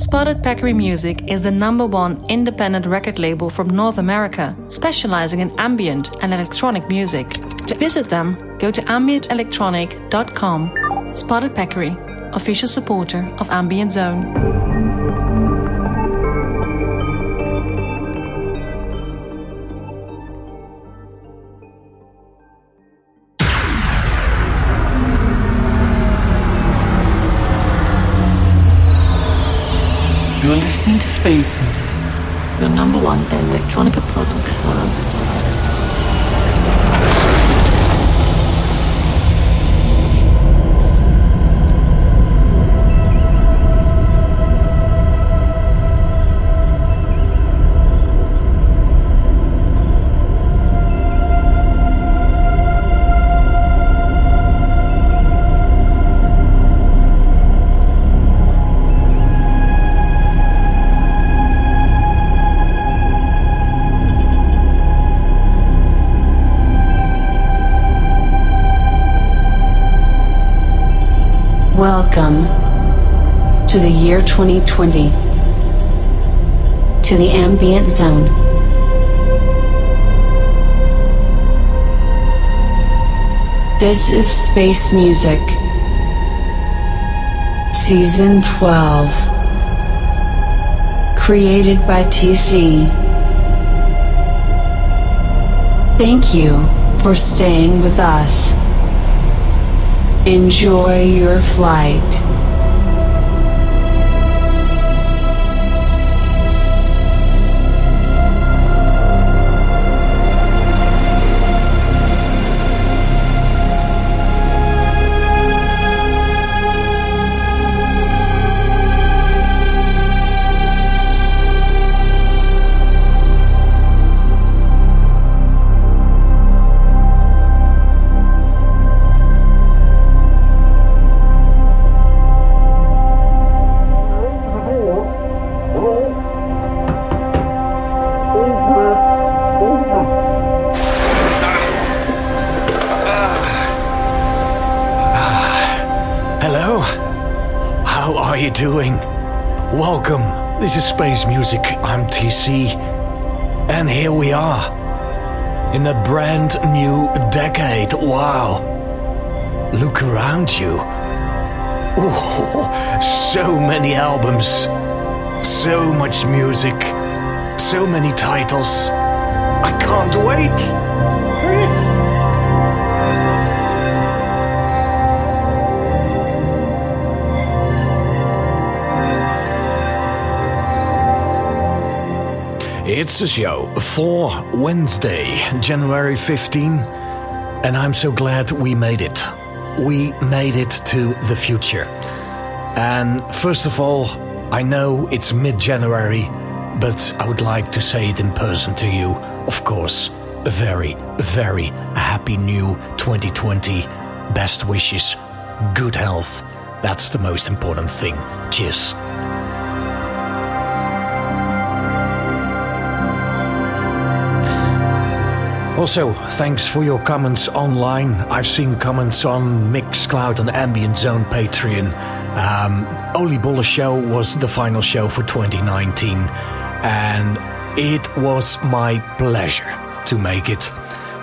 Spotted Peccary Music is the number one independent record label from North America, specializing in ambient and electronic music. To visit them, go to ambientelectronic.com. Spotted Peccary, official supporter of Ambient Zone. Listening to Space Music, your number one electronica podcast. Welcome to the year 2020, to the ambient zone. This is Space Music, Season 12, created by TC. Thank you for staying with us. Enjoy your flight. Doing? Welcome. This is Space Music. I'm TC. And here we are. In a brand new decade. Wow. Look around you. Oh, so many albums. So much music. So many titles. I can't wait. It's the show for Wednesday, January 15, and I'm so glad we made it. We made it to the future. And first of all, I know it's mid January, but I would like to say it in person to you. Of course, a very, very happy new 2020. Best wishes, good health. That's the most important thing. Cheers. Also, thanks for your comments online. I've seen comments on Mixcloud and Ambient Zone Patreon. Um, Oli Bolle Show was the final show for 2019, and it was my pleasure to make it,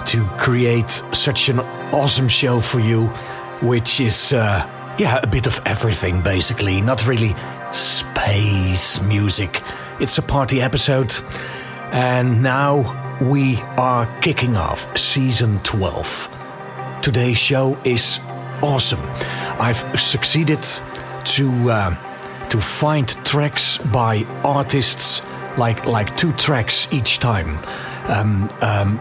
to create such an awesome show for you, which is, uh, yeah, a bit of everything basically. Not really space music, it's a party episode. And now we are kicking off season 12. Today's show is awesome. I've succeeded to uh, to find tracks by artists like like two tracks each time. Um, um,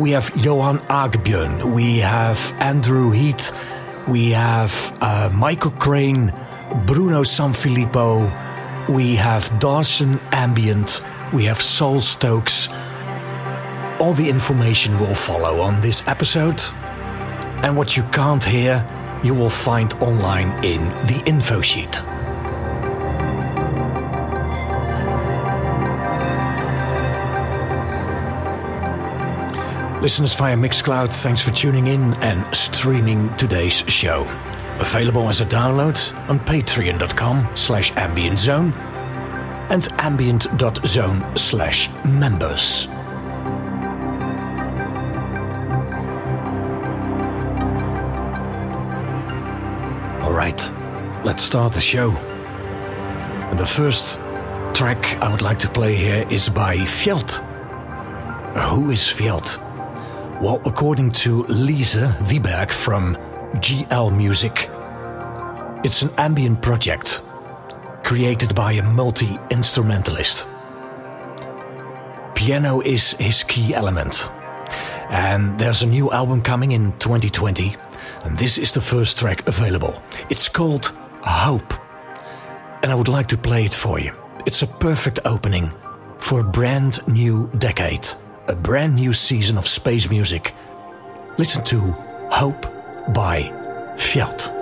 we, have Johan Agebjörn, we have Andrew Heath, we have uh, Michael Crane, Bruno Sanfilippo, we have Dawson Ambient, we have Soul Stokes. All the information will follow on this episode. And what you can't hear, you will find online in the info sheet. Listeners via Mixcloud, thanks for tuning in and streaming today's show. Available as a download on patreon.com slash ambientzone and ambient.zone slash members. Let's start the show. And the first track I would like to play here is by Fjeld. Who is Fjeld? Well, according to Lise Wiberg from GL Music, it's an ambient project created by a multi instrumentalist. Piano is his key element. And there's a new album coming in 2020, and this is the first track available. It's called Hope, and I would like to play it for you. It's a perfect opening for a brand new decade, a brand new season of space music. Listen to Hope by Fjeld.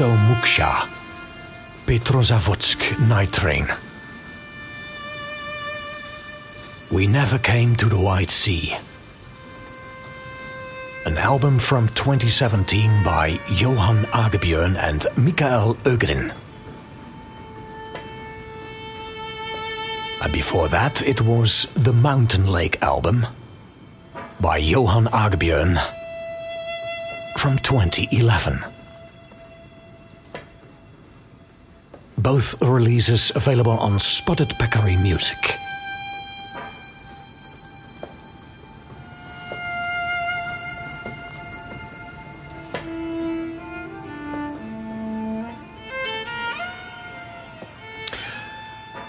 The Muksha Petrozavodsk night train. We never came to the White Sea. An album from 2017 by Johan Agebjörn and Mikael Ögrin. And before that, it was the Mountain Lake album by Johan Agebjörn from 2011. Both releases available on Spotted Peccary Music.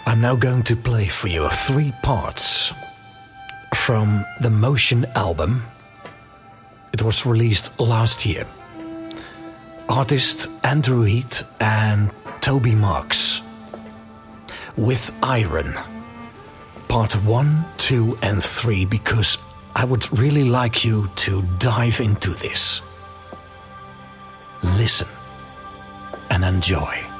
I'm now going to play for you three parts from the Motion album. It was released last year. Artist Andrew Heath and Toby Marks. With Iron. Part 1, 2, and 3 because I would really like you to dive into this. Listen and enjoy.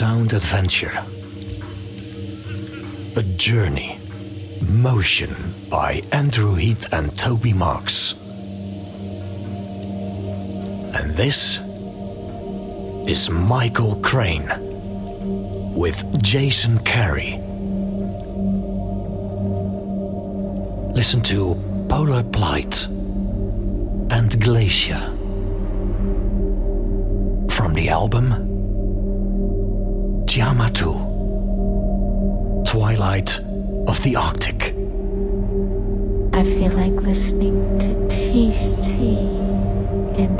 Sound adventure. A journey. Motion by Andrew Heath and Toby Marks. And this is Michael Crane with Jason Carey. Listen to Polar Plight and Glacier from the album Tiamatu Twilight of the Arctic. I feel like listening to TC in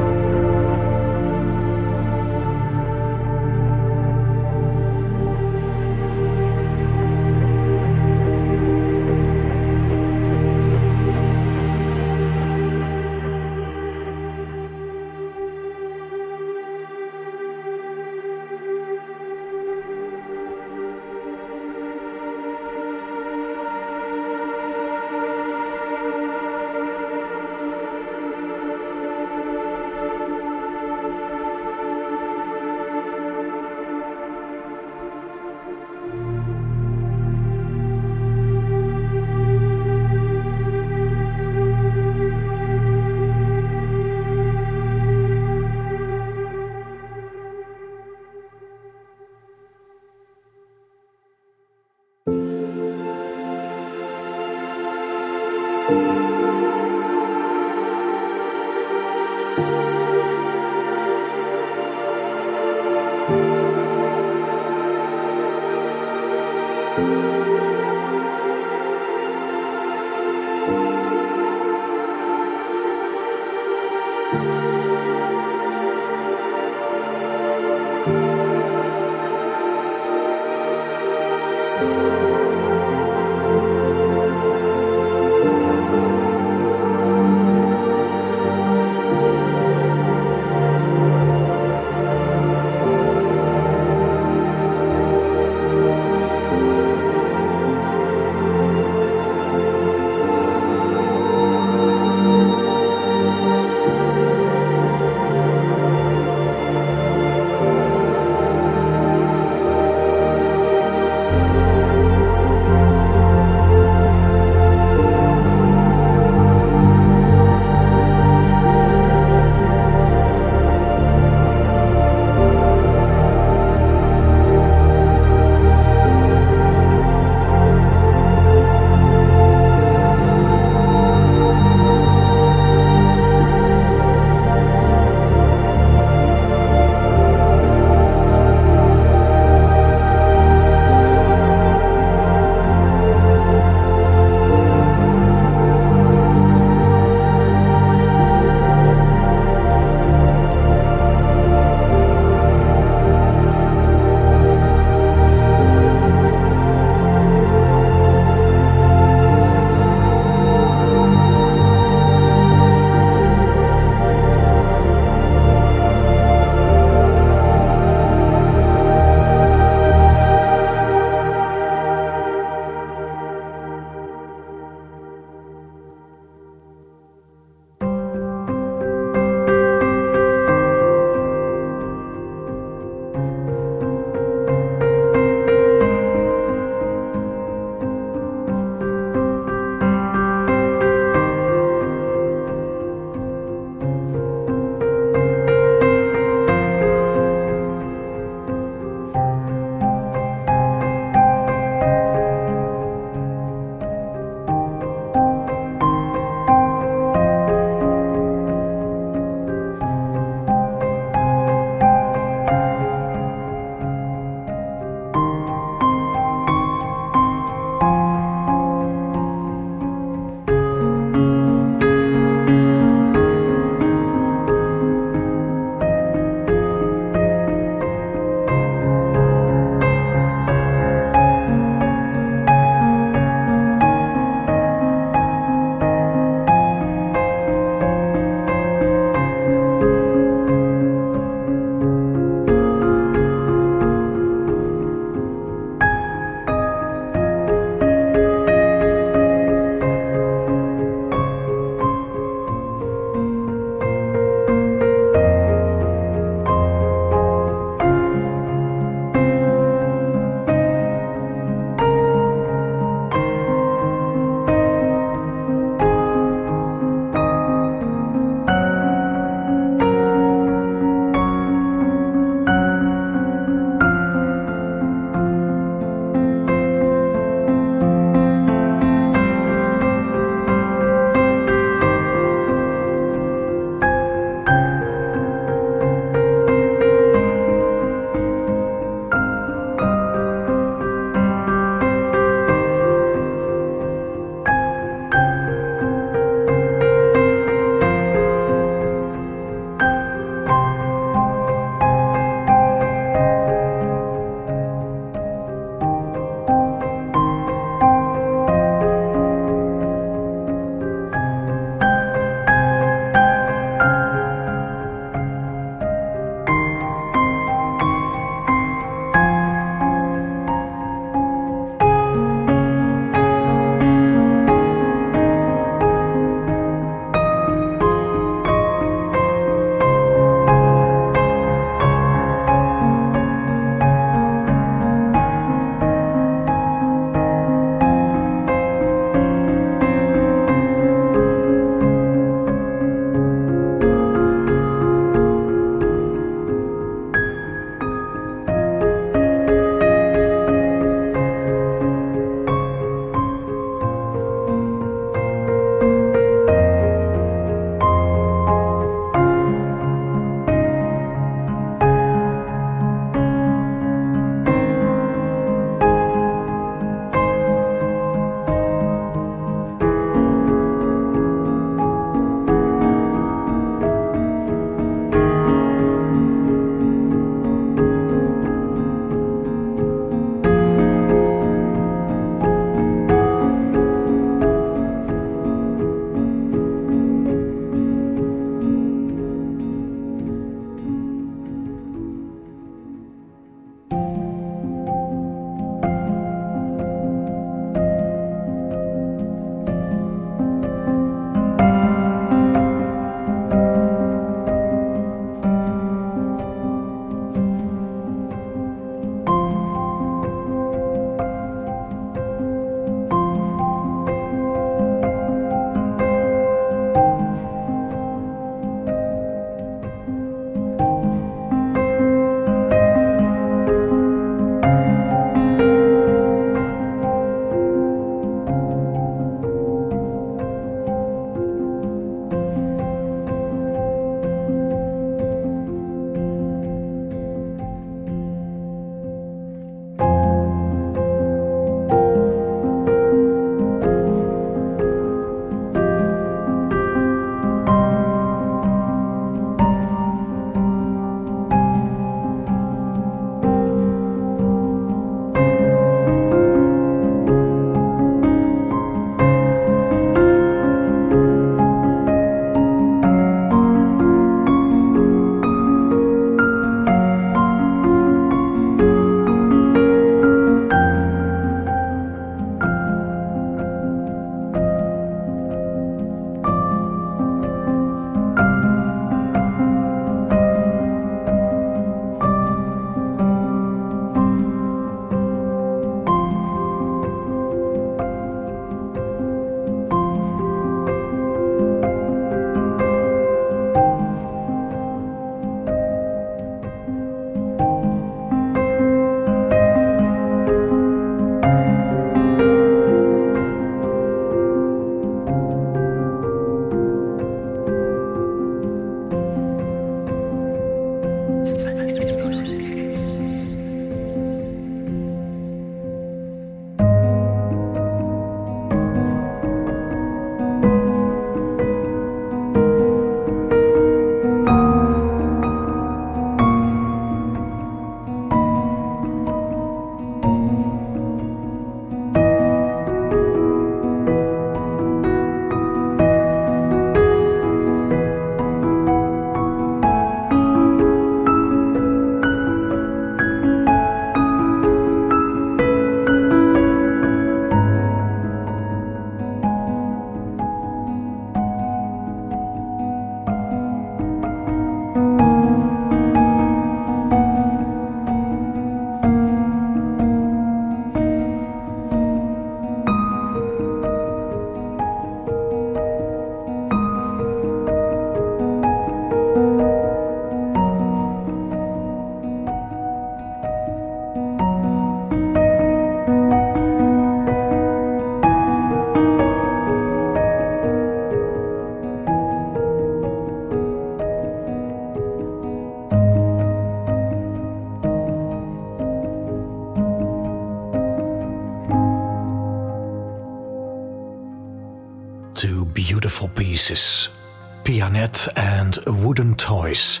Pianette and Wooden Toys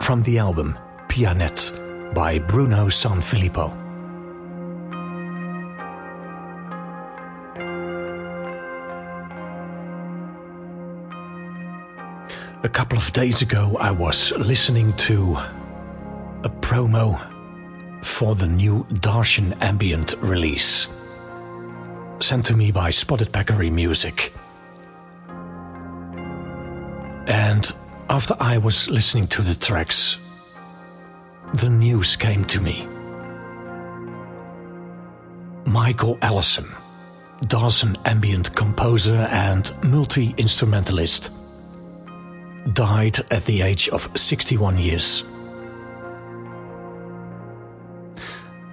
from the album Pianette by Bruno Sanfilippo. A couple of days ago, I was listening to a promo for the new Darshan Ambient release, sent to me by Spotted Peccary Music. And after I was listening to the tracks, the news came to me. Michael Allison, Darshan ambient composer and multi instrumentalist, died at the age of 61 years.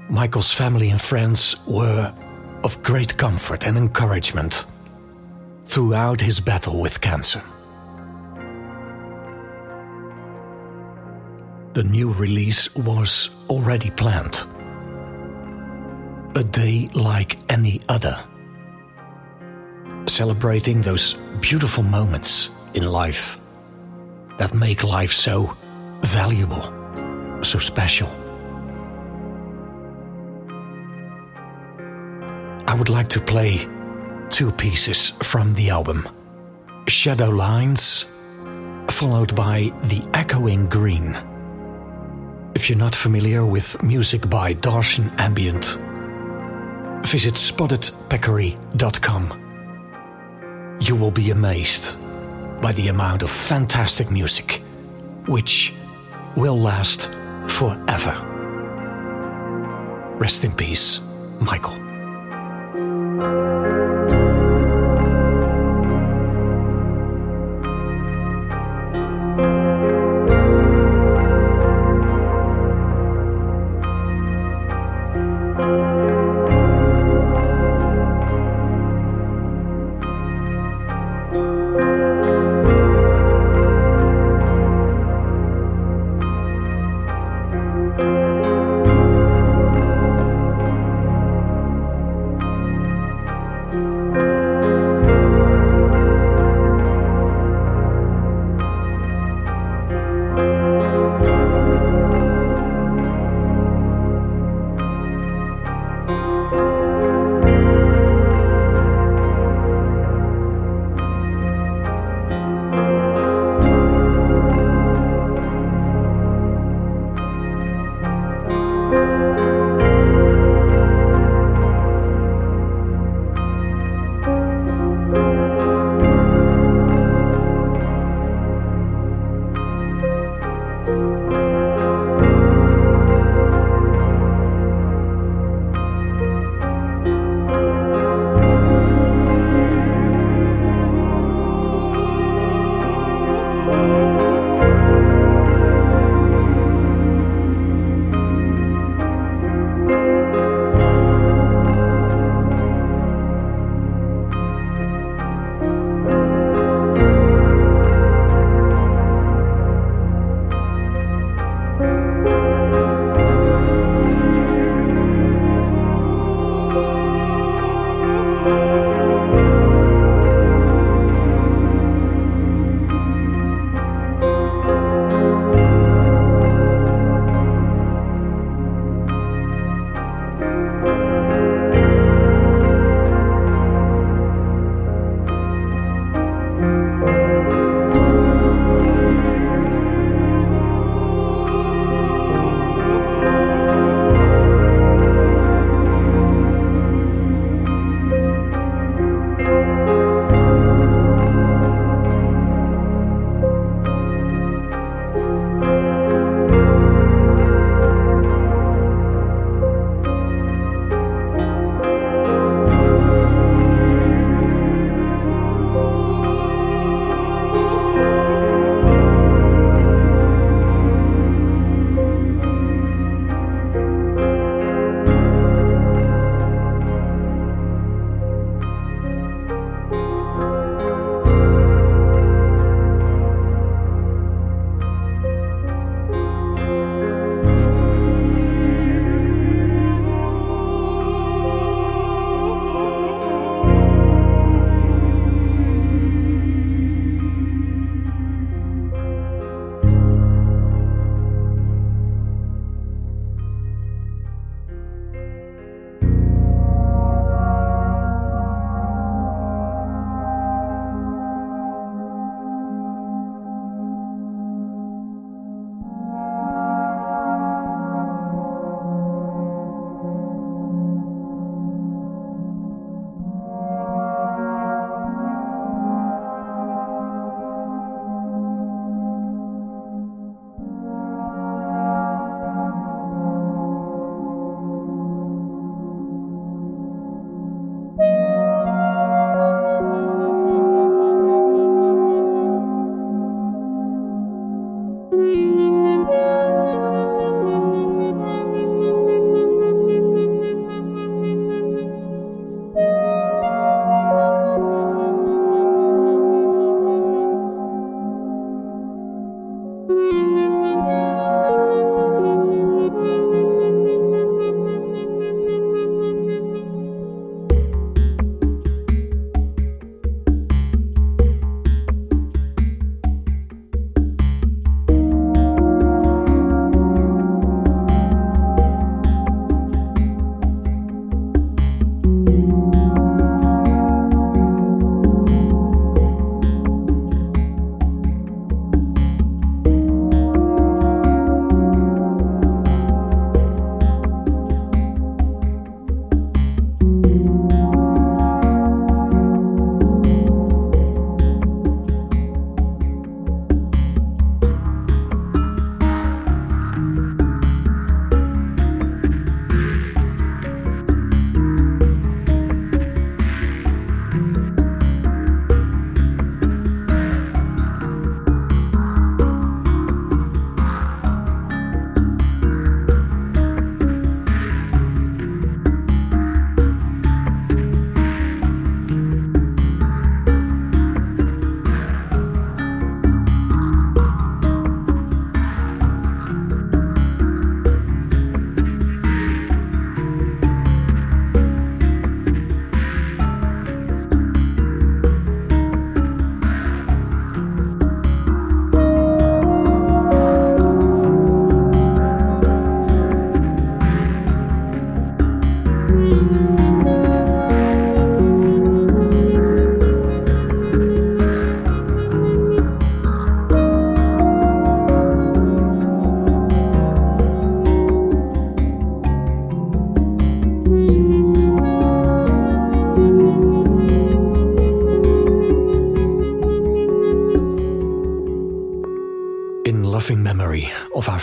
Michael's family and friends were of great comfort and encouragement throughout his battle with cancer. The new release was already planned. A day like any other. Celebrating those beautiful moments in life that make life so valuable, so special. I would like to play two pieces from the album Shadow Lines, followed by The Echoing Green. If you're not familiar with music by Darshan Ambient, visit spottedpeccary.com. You will be amazed by the amount of fantastic music, which will last forever. Rest in peace, Michael.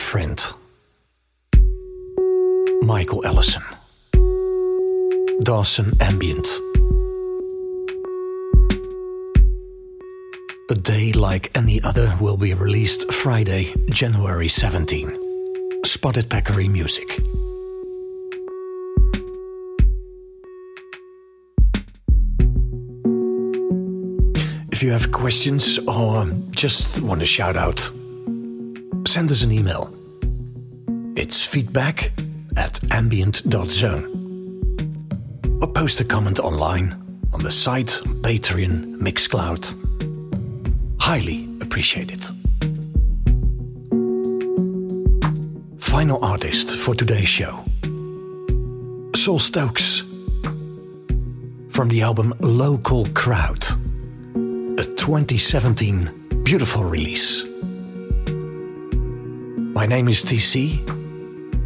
Friend, Michael Allison. Darshan Ambient. A Day Like Any Other will be released Friday, January 17. Spotted Peccary Music. If you have questions or just want to shout out, send us an email. It's feedback at ambient.zone. Or post a comment online on the site, Patreon, Mixcloud. Highly appreciate it. Final artist for today's show Saul Stokes from the album Local Crowd, a 2017 beautiful release. My name is TC,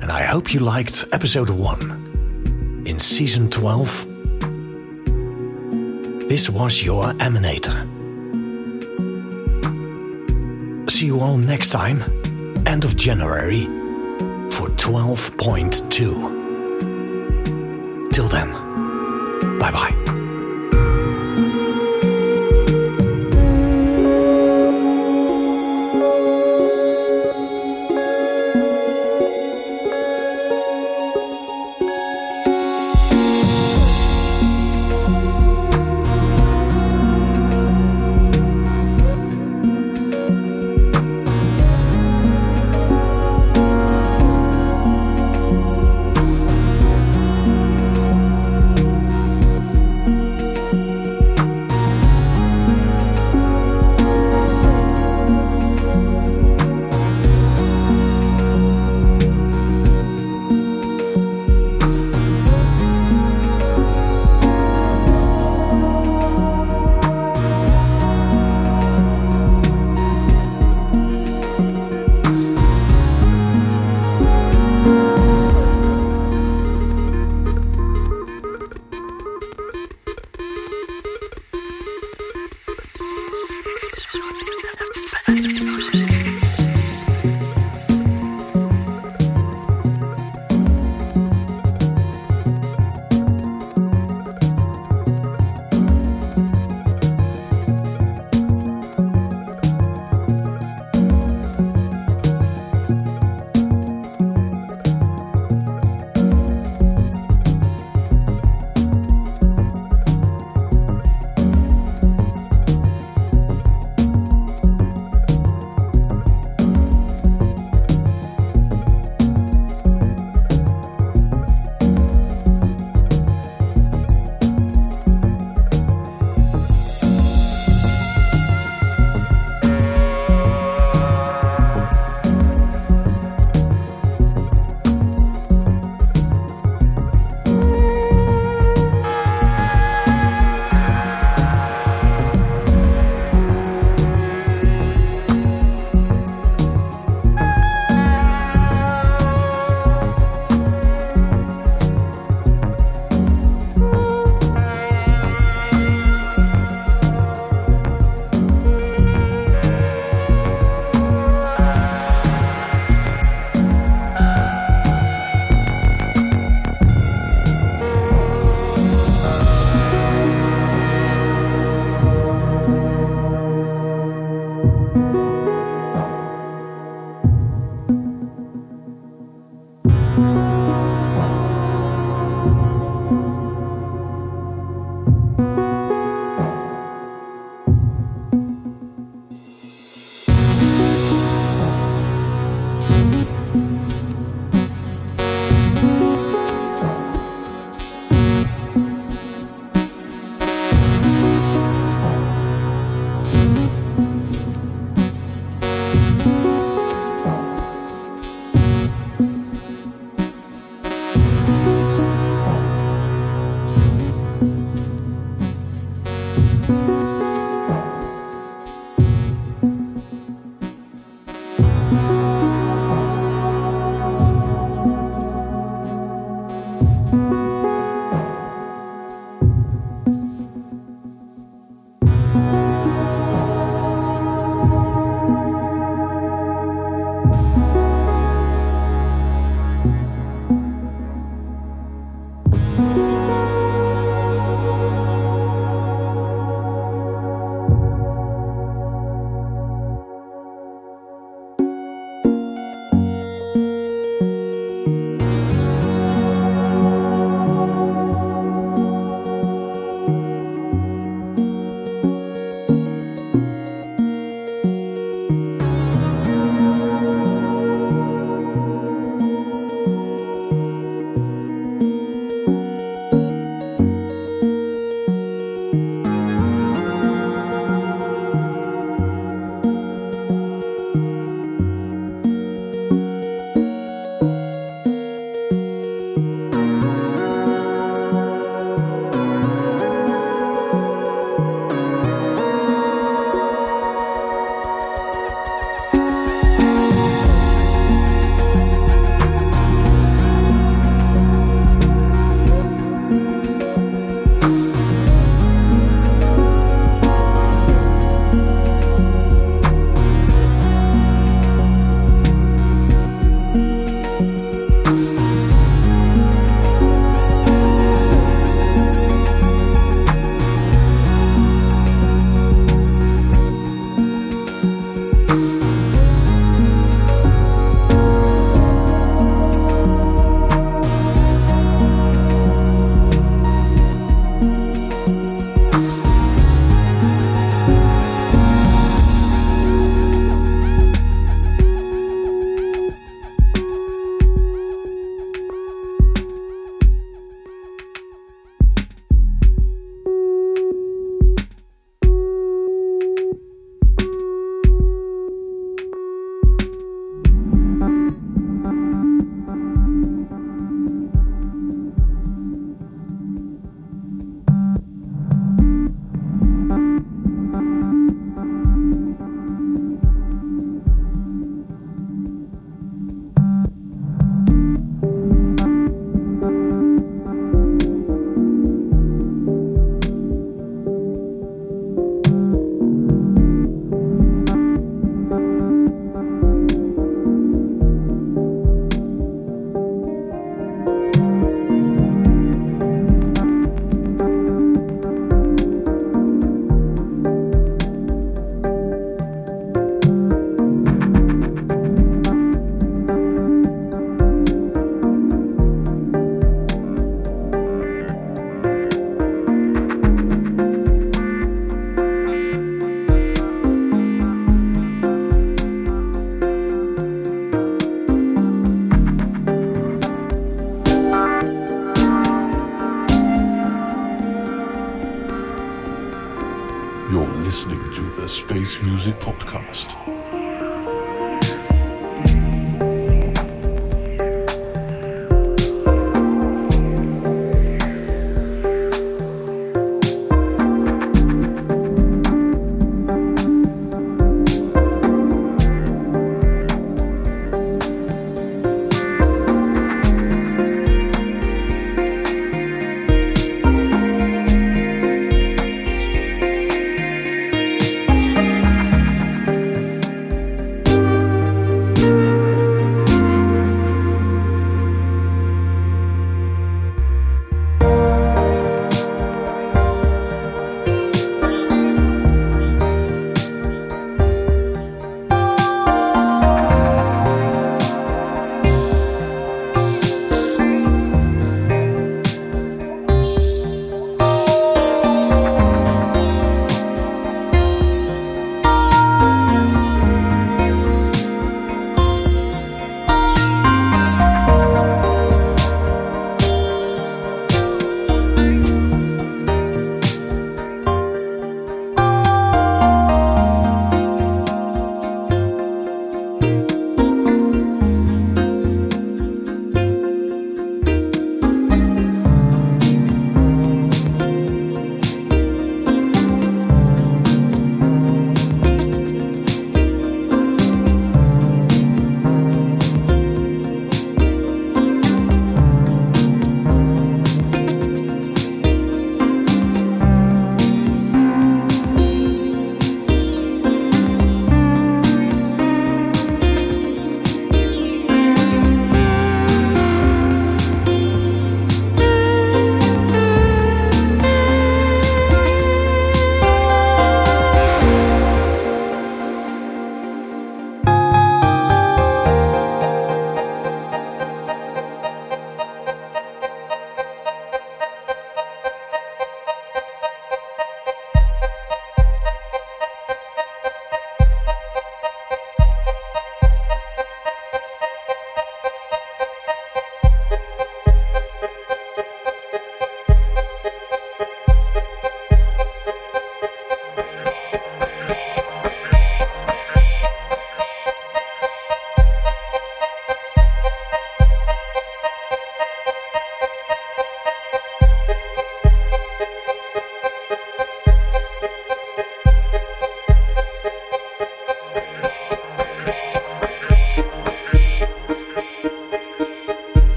and I hope you liked episode 1 in season 12. This was your Emanator. See you all next time, end of January, for 12.2. Till then, bye bye.